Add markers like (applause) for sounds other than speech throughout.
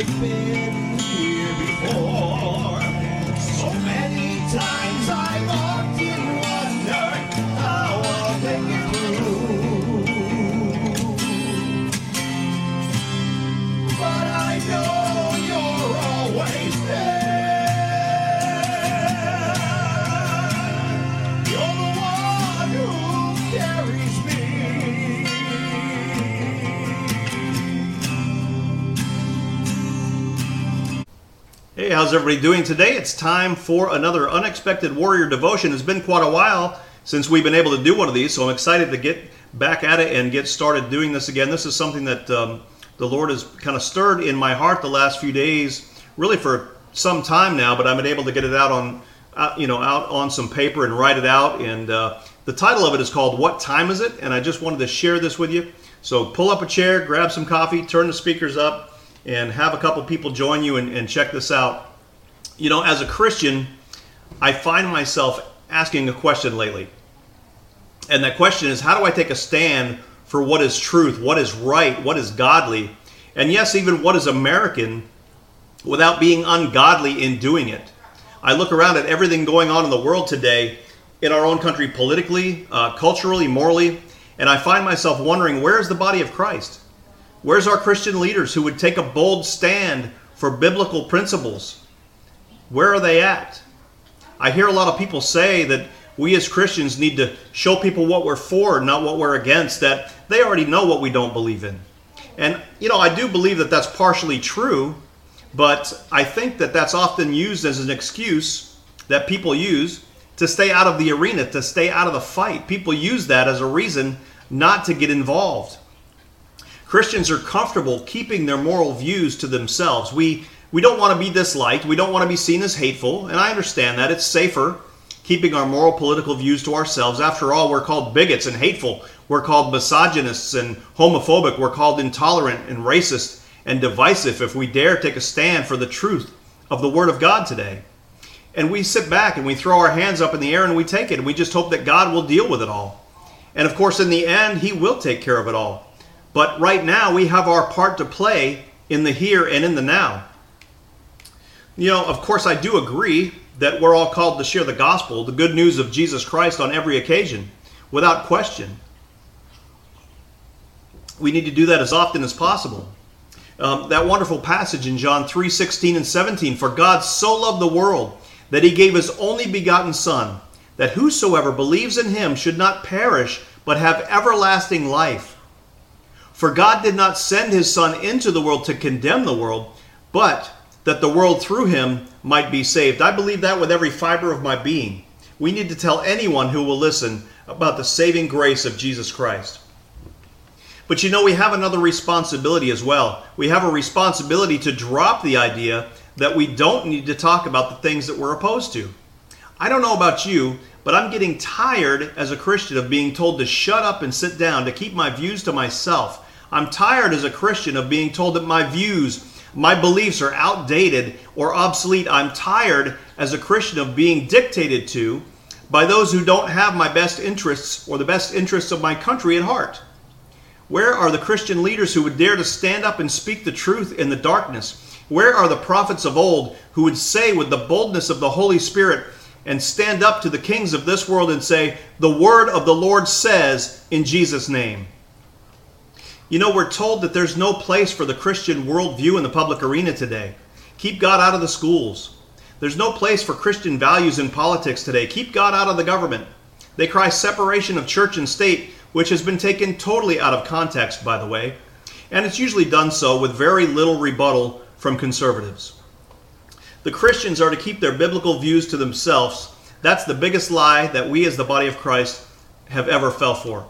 I've been here before. So many times how's everybody doing today? It's time for another Unexpected Warrior devotion. It's been quite a while since we've been able to do one of these, so I'm excited to get back at it and get started doing this again. This is something that um, the Lord has kind of stirred in my heart the last few days, really for some time now, but I've been able to get it out on, uh, you know, out on some paper and write it out. And uh, the title of it is called "What Time Is It?" And I just wanted to share this with you. So pull up a chair, grab some coffee, turn the speakers up, and have a couple people join you and, and check this out. You know, as a Christian, I find myself asking a question lately. And that question is how do I take a stand for what is truth, what is right, what is godly, and yes, even what is American without being ungodly in doing it? I look around at everything going on in the world today, in our own country, politically, uh, culturally, morally, and I find myself wondering where's the body of Christ? Where's our Christian leaders who would take a bold stand for biblical principles? Where are they at? I hear a lot of people say that we as Christians need to show people what we're for, not what we're against, that they already know what we don't believe in. And, you know, I do believe that that's partially true, but I think that that's often used as an excuse that people use to stay out of the arena, to stay out of the fight. People use that as a reason not to get involved. Christians are comfortable keeping their moral views to themselves. We we don't want to be disliked. We don't want to be seen as hateful, and I understand that. It's safer keeping our moral political views to ourselves. After all, we're called bigots and hateful. We're called misogynists and homophobic. We're called intolerant and racist and divisive if we dare take a stand for the truth of the Word of God today. And we sit back and we throw our hands up in the air and we take it and we just hope that God will deal with it all. And of course, in the end, He will take care of it all. But right now, we have our part to play in the here and in the now. You know, of course, I do agree that we're all called to share the gospel, the good news of Jesus Christ on every occasion, without question. We need to do that as often as possible. Um, that wonderful passage in John 3 16 and 17 For God so loved the world that he gave his only begotten Son, that whosoever believes in him should not perish, but have everlasting life. For God did not send his Son into the world to condemn the world, but that the world through him might be saved. I believe that with every fiber of my being. We need to tell anyone who will listen about the saving grace of Jesus Christ. But you know, we have another responsibility as well. We have a responsibility to drop the idea that we don't need to talk about the things that we're opposed to. I don't know about you, but I'm getting tired as a Christian of being told to shut up and sit down, to keep my views to myself. I'm tired as a Christian of being told that my views, my beliefs are outdated or obsolete. I'm tired as a Christian of being dictated to by those who don't have my best interests or the best interests of my country at heart. Where are the Christian leaders who would dare to stand up and speak the truth in the darkness? Where are the prophets of old who would say with the boldness of the Holy Spirit and stand up to the kings of this world and say, The word of the Lord says in Jesus' name? You know, we're told that there's no place for the Christian worldview in the public arena today. Keep God out of the schools. There's no place for Christian values in politics today. Keep God out of the government. They cry separation of church and state, which has been taken totally out of context, by the way, and it's usually done so with very little rebuttal from conservatives. The Christians are to keep their biblical views to themselves. That's the biggest lie that we as the body of Christ have ever fell for.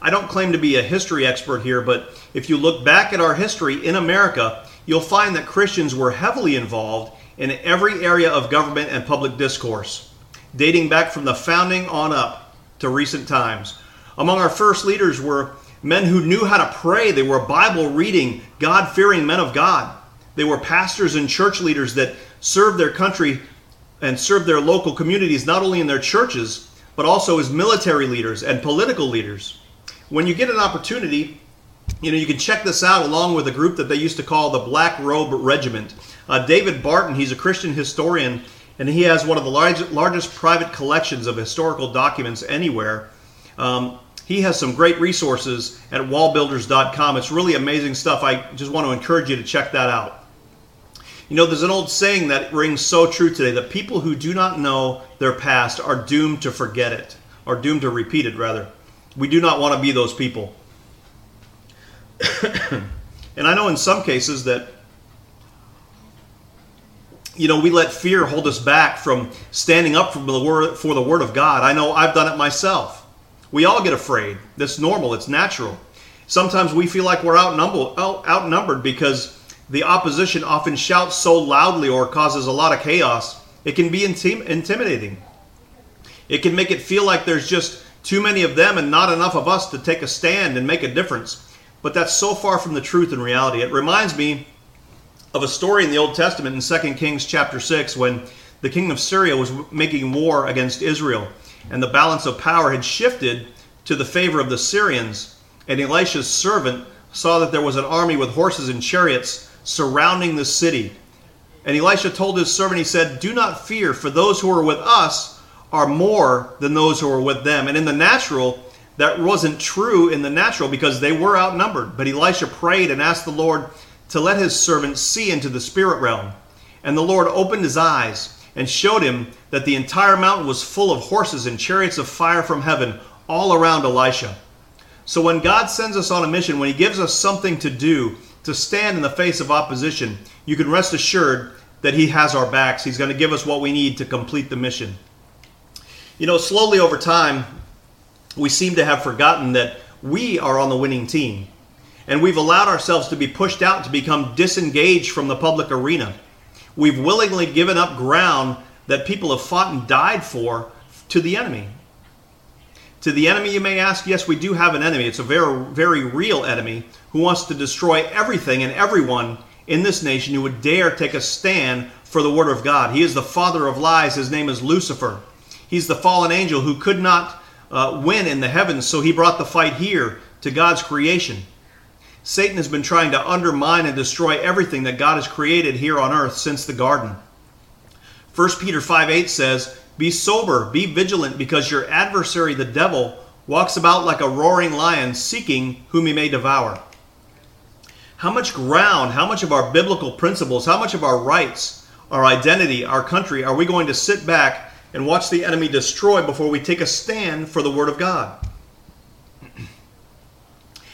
I don't claim to be a history expert here, but if you look back at our history in America, you'll find that Christians were heavily involved in every area of government and public discourse, dating back from the founding on up to recent times. Among our first leaders were men who knew how to pray, they were Bible reading, God fearing men of God. They were pastors and church leaders that served their country and served their local communities, not only in their churches, but also as military leaders and political leaders. When you get an opportunity, You know, you can check this out along with a group that they used to call the Black Robe Regiment. Uh, David Barton, he's a Christian historian, and he has one of the large, largest private collections of historical documents anywhere. Um, he has some great resources at wallbuilders.com. It's really amazing stuff. I just want to encourage you to check that out. You know, there's an old saying that rings so true today that people who do not know their past are doomed to forget it, or doomed to repeat it, rather. We do not want to be those people. (coughs) and I know in some cases that, you know, we let fear hold us back from standing up for the word, for the word of God. I know I've done it myself. We all get afraid. That's normal. It's natural. Sometimes we feel like we're outnumbered, outnumbered because the opposition often shouts so loudly or causes a lot of chaos, it can be intim- intimidating. It can make it feel like there's just too many of them and not enough of us to take a stand and make a difference. But that's so far from the truth and reality. It reminds me of a story in the Old Testament in 2 Kings chapter 6 when the king of Syria was making war against Israel and the balance of power had shifted to the favor of the Syrians. And Elisha's servant saw that there was an army with horses and chariots surrounding the city. And Elisha told his servant, he said, Do not fear, for those who are with us are more than those who are with them. And in the natural, that wasn't true in the natural because they were outnumbered. But Elisha prayed and asked the Lord to let his servant see into the spirit realm. And the Lord opened his eyes and showed him that the entire mountain was full of horses and chariots of fire from heaven all around Elisha. So when God sends us on a mission, when he gives us something to do, to stand in the face of opposition, you can rest assured that He has our backs. He's going to give us what we need to complete the mission. You know, slowly over time, we seem to have forgotten that we are on the winning team. And we've allowed ourselves to be pushed out to become disengaged from the public arena. We've willingly given up ground that people have fought and died for to the enemy. To the enemy, you may ask, yes, we do have an enemy. It's a very, very real enemy who wants to destroy everything and everyone in this nation who would dare take a stand for the Word of God. He is the father of lies. His name is Lucifer. He's the fallen angel who could not uh, win in the heavens, so he brought the fight here to God's creation. Satan has been trying to undermine and destroy everything that God has created here on earth since the garden. 1 Peter 5 8 says, be sober, be vigilant, because your adversary, the devil, walks about like a roaring lion, seeking whom he may devour. How much ground, how much of our biblical principles, how much of our rights, our identity, our country are we going to sit back and watch the enemy destroy before we take a stand for the Word of God?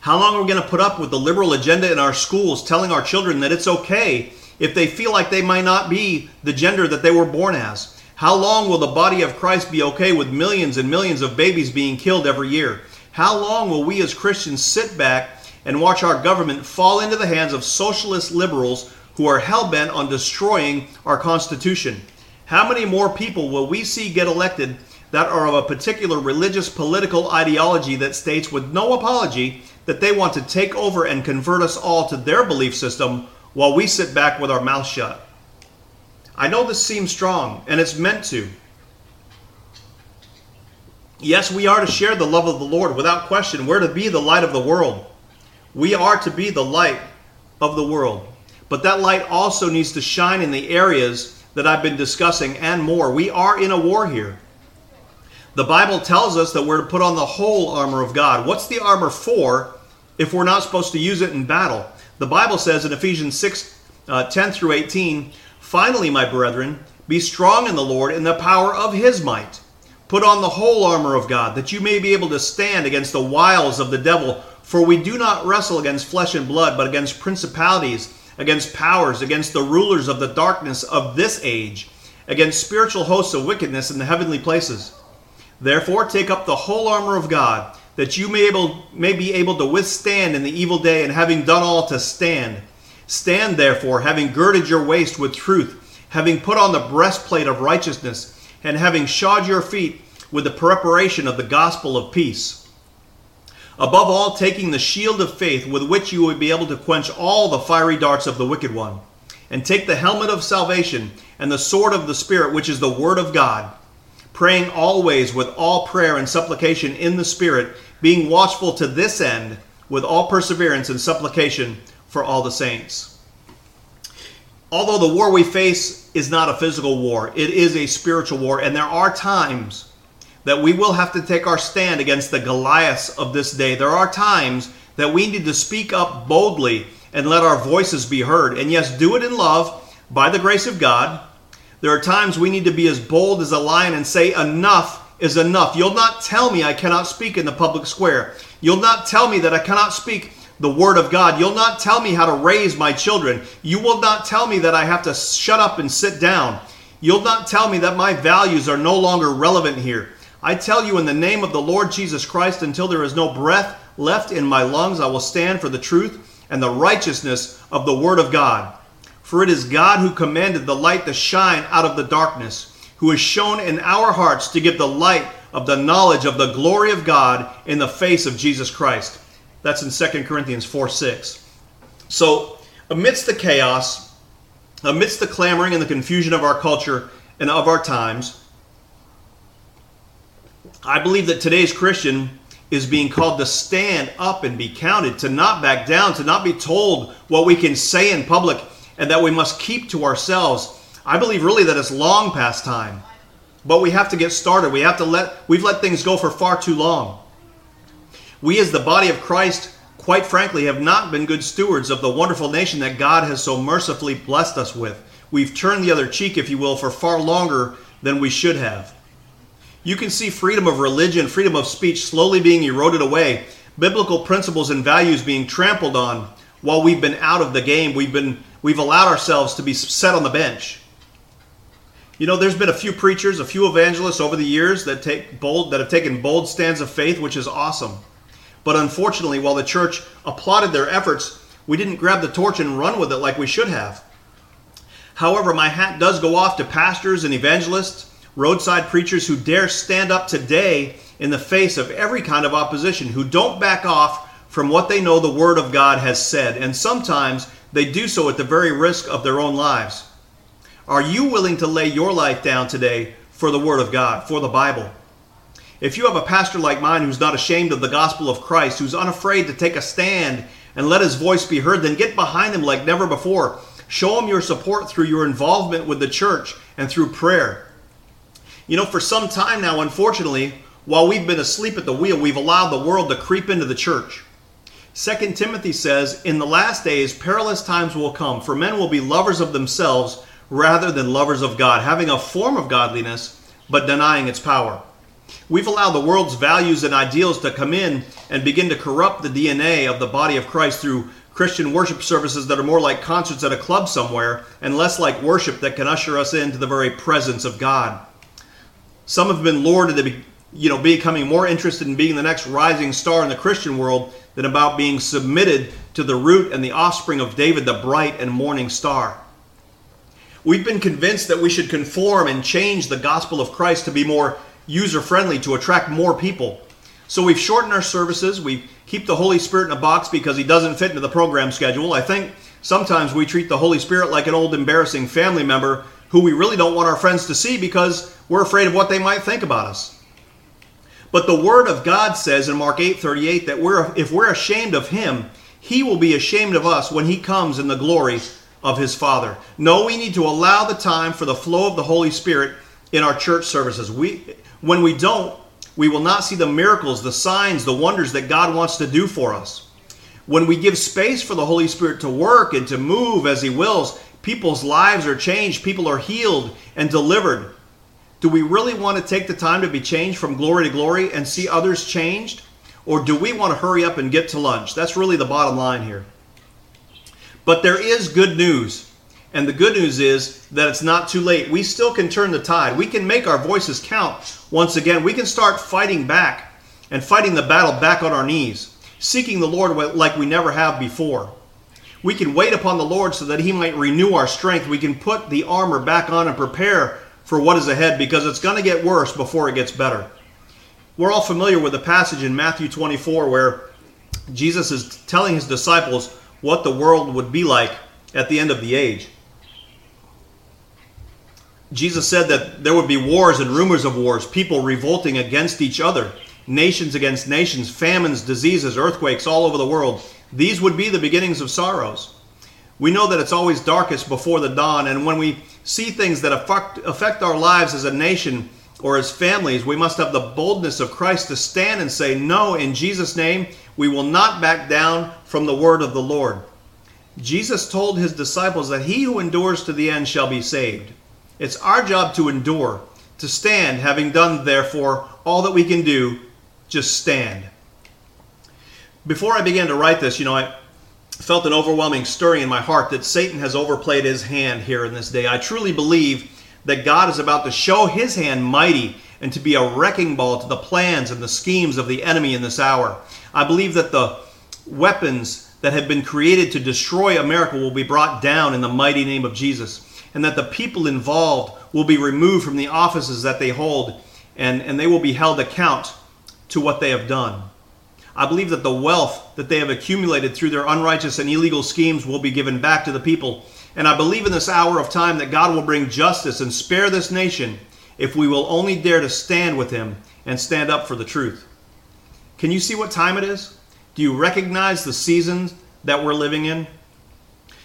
How long are we going to put up with the liberal agenda in our schools telling our children that it's okay if they feel like they might not be the gender that they were born as? How long will the body of Christ be okay with millions and millions of babies being killed every year? How long will we as Christians sit back and watch our government fall into the hands of socialist liberals who are hell bent on destroying our Constitution? How many more people will we see get elected that are of a particular religious political ideology that states with no apology that they want to take over and convert us all to their belief system while we sit back with our mouth shut? I know this seems strong, and it's meant to. Yes, we are to share the love of the Lord without question. We're to be the light of the world. We are to be the light of the world. But that light also needs to shine in the areas that I've been discussing and more. We are in a war here. The Bible tells us that we're to put on the whole armor of God. What's the armor for if we're not supposed to use it in battle? The Bible says in Ephesians 6 uh, 10 through 18, Finally, my brethren, be strong in the Lord in the power of his might. Put on the whole armor of God, that you may be able to stand against the wiles of the devil. For we do not wrestle against flesh and blood, but against principalities, against powers, against the rulers of the darkness of this age, against spiritual hosts of wickedness in the heavenly places. Therefore, take up the whole armor of God, that you may, able, may be able to withstand in the evil day, and having done all to stand. Stand therefore, having girded your waist with truth, having put on the breastplate of righteousness, and having shod your feet with the preparation of the gospel of peace. Above all, taking the shield of faith with which you will be able to quench all the fiery darts of the wicked one. And take the helmet of salvation and the sword of the Spirit, which is the word of God, praying always with all prayer and supplication in the Spirit, being watchful to this end with all perseverance and supplication for all the saints. Although the war we face is not a physical war, it is a spiritual war, and there are times that we will have to take our stand against the Goliaths of this day. There are times that we need to speak up boldly and let our voices be heard. And yes, do it in love by the grace of God. There are times we need to be as bold as a lion and say, Enough is enough. You'll not tell me I cannot speak in the public square. You'll not tell me that I cannot speak the word of God. You'll not tell me how to raise my children. You will not tell me that I have to shut up and sit down. You'll not tell me that my values are no longer relevant here. I tell you in the name of the Lord Jesus Christ, until there is no breath left in my lungs, I will stand for the truth and the righteousness of the Word of God. For it is God who commanded the light to shine out of the darkness, who has shone in our hearts to give the light of the knowledge of the glory of God in the face of Jesus Christ. That's in 2 Corinthians 4 6. So, amidst the chaos, amidst the clamoring and the confusion of our culture and of our times, I believe that today's Christian is being called to stand up and be counted, to not back down, to not be told what we can say in public, and that we must keep to ourselves. I believe really that it's long past time. But we have to get started. We have to let we've let things go for far too long. We as the body of Christ, quite frankly, have not been good stewards of the wonderful nation that God has so mercifully blessed us with. We've turned the other cheek, if you will, for far longer than we should have. You can see freedom of religion, freedom of speech slowly being eroded away, biblical principles and values being trampled on while we've been out of the game. We've been we've allowed ourselves to be set on the bench. You know, there's been a few preachers, a few evangelists over the years that take bold that have taken bold stands of faith, which is awesome. But unfortunately, while the church applauded their efforts, we didn't grab the torch and run with it like we should have. However, my hat does go off to pastors and evangelists roadside preachers who dare stand up today in the face of every kind of opposition, who don't back off from what they know the Word of God has said, and sometimes they do so at the very risk of their own lives. Are you willing to lay your life down today for the Word of God, for the Bible? If you have a pastor like mine who's not ashamed of the gospel of Christ, who's unafraid to take a stand and let his voice be heard, then get behind him like never before. Show him your support through your involvement with the church and through prayer. You know, for some time now, unfortunately, while we've been asleep at the wheel, we've allowed the world to creep into the church. 2 Timothy says, In the last days, perilous times will come, for men will be lovers of themselves rather than lovers of God, having a form of godliness, but denying its power. We've allowed the world's values and ideals to come in and begin to corrupt the DNA of the body of Christ through Christian worship services that are more like concerts at a club somewhere and less like worship that can usher us into the very presence of God. Some have been lured into you know becoming more interested in being the next rising star in the Christian world than about being submitted to the root and the offspring of David, the bright and morning star. We've been convinced that we should conform and change the gospel of Christ to be more user friendly, to attract more people. So we've shortened our services. We keep the Holy Spirit in a box because he doesn't fit into the program schedule. I think sometimes we treat the Holy Spirit like an old embarrassing family member who we really don't want our friends to see because we're afraid of what they might think about us. But the word of God says in Mark 8:38 that we're if we're ashamed of him, he will be ashamed of us when he comes in the glory of his Father. No, we need to allow the time for the flow of the Holy Spirit in our church services. We when we don't, we will not see the miracles, the signs, the wonders that God wants to do for us. When we give space for the Holy Spirit to work and to move as he wills, People's lives are changed, people are healed and delivered. Do we really want to take the time to be changed from glory to glory and see others changed? Or do we want to hurry up and get to lunch? That's really the bottom line here. But there is good news. And the good news is that it's not too late. We still can turn the tide. We can make our voices count once again. We can start fighting back and fighting the battle back on our knees, seeking the Lord like we never have before. We can wait upon the Lord so that He might renew our strength. We can put the armor back on and prepare for what is ahead because it's going to get worse before it gets better. We're all familiar with the passage in Matthew 24 where Jesus is telling his disciples what the world would be like at the end of the age. Jesus said that there would be wars and rumors of wars, people revolting against each other. Nations against nations, famines, diseases, earthquakes all over the world. These would be the beginnings of sorrows. We know that it's always darkest before the dawn, and when we see things that affect, affect our lives as a nation or as families, we must have the boldness of Christ to stand and say, No, in Jesus' name, we will not back down from the word of the Lord. Jesus told his disciples that he who endures to the end shall be saved. It's our job to endure, to stand, having done, therefore, all that we can do, just stand. Before I began to write this, you know, I felt an overwhelming stirring in my heart that Satan has overplayed his hand here in this day. I truly believe that God is about to show his hand mighty and to be a wrecking ball to the plans and the schemes of the enemy in this hour. I believe that the weapons that have been created to destroy America will be brought down in the mighty name of Jesus, and that the people involved will be removed from the offices that they hold, and, and they will be held account to what they have done. I believe that the wealth that they have accumulated through their unrighteous and illegal schemes will be given back to the people. And I believe in this hour of time that God will bring justice and spare this nation if we will only dare to stand with Him and stand up for the truth. Can you see what time it is? Do you recognize the seasons that we're living in?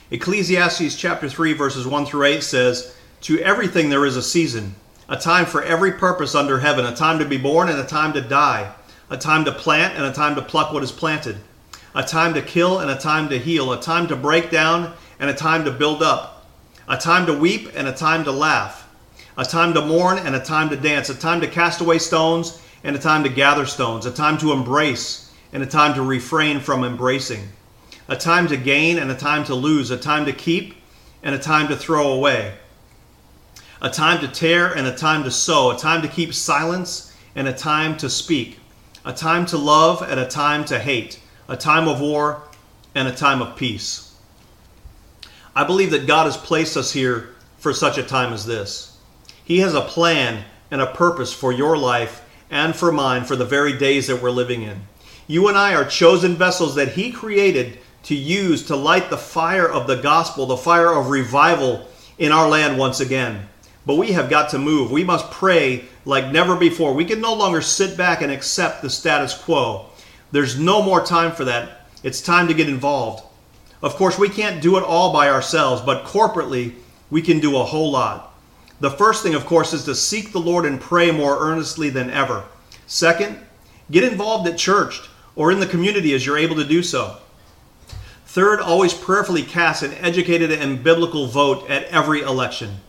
Ecclesiastes chapter 3, verses 1 through 8 says, To everything there is a season, a time for every purpose under heaven, a time to be born and a time to die a time to plant and a time to pluck what is planted, a time to kill and a time to heal, a time to break down and a time to build up, a time to weep and a time to laugh, a time to mourn and a time to dance, a time to cast away stones and a time to gather stones, a time to embrace and a time to refrain from embracing, a time to gain and a time to lose, a time to keep and a time to throw away, a time to tear and a time to sew, a time to keep silence and a time to speak a time to love and a time to hate, a time of war and a time of peace. I believe that God has placed us here for such a time as this. He has a plan and a purpose for your life and for mine for the very days that we're living in. You and I are chosen vessels that He created to use to light the fire of the gospel, the fire of revival in our land once again. But we have got to move. We must pray like never before. We can no longer sit back and accept the status quo. There's no more time for that. It's time to get involved. Of course, we can't do it all by ourselves, but corporately, we can do a whole lot. The first thing, of course, is to seek the Lord and pray more earnestly than ever. Second, get involved at church or in the community as you're able to do so. Third, always prayerfully cast an educated and biblical vote at every election.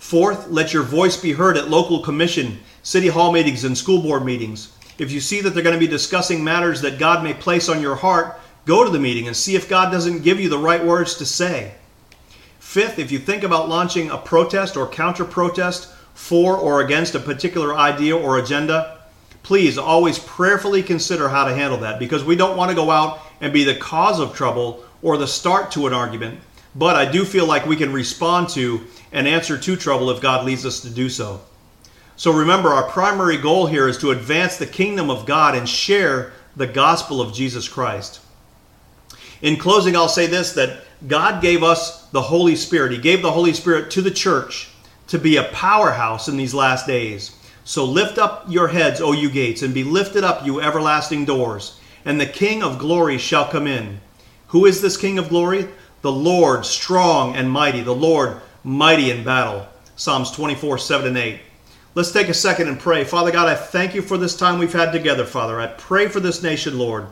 Fourth, let your voice be heard at local commission, city hall meetings, and school board meetings. If you see that they're going to be discussing matters that God may place on your heart, go to the meeting and see if God doesn't give you the right words to say. Fifth, if you think about launching a protest or counter protest for or against a particular idea or agenda, please always prayerfully consider how to handle that because we don't want to go out and be the cause of trouble or the start to an argument. But I do feel like we can respond to and answer to trouble if God leads us to do so. So remember, our primary goal here is to advance the kingdom of God and share the gospel of Jesus Christ. In closing, I'll say this that God gave us the Holy Spirit. He gave the Holy Spirit to the church to be a powerhouse in these last days. So lift up your heads, O you gates, and be lifted up, you everlasting doors, and the King of glory shall come in. Who is this King of glory? The Lord, strong and mighty, the Lord, mighty in battle. Psalms 24, 7 and 8. Let's take a second and pray. Father God, I thank you for this time we've had together, Father. I pray for this nation, Lord.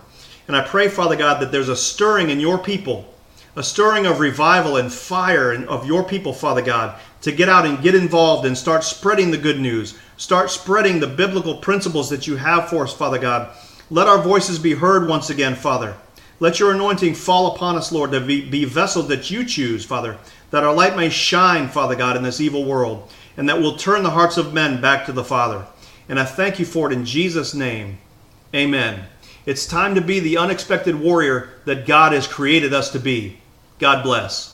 And I pray, Father God, that there's a stirring in your people, a stirring of revival and fire of your people, Father God, to get out and get involved and start spreading the good news. Start spreading the biblical principles that you have for us, Father God. Let our voices be heard once again, Father. Let your anointing fall upon us, Lord, to be, be vessels that you choose, Father, that our light may shine, Father God, in this evil world, and that will turn the hearts of men back to the Father. And I thank you for it in Jesus' name. Amen. It's time to be the unexpected warrior that God has created us to be. God bless.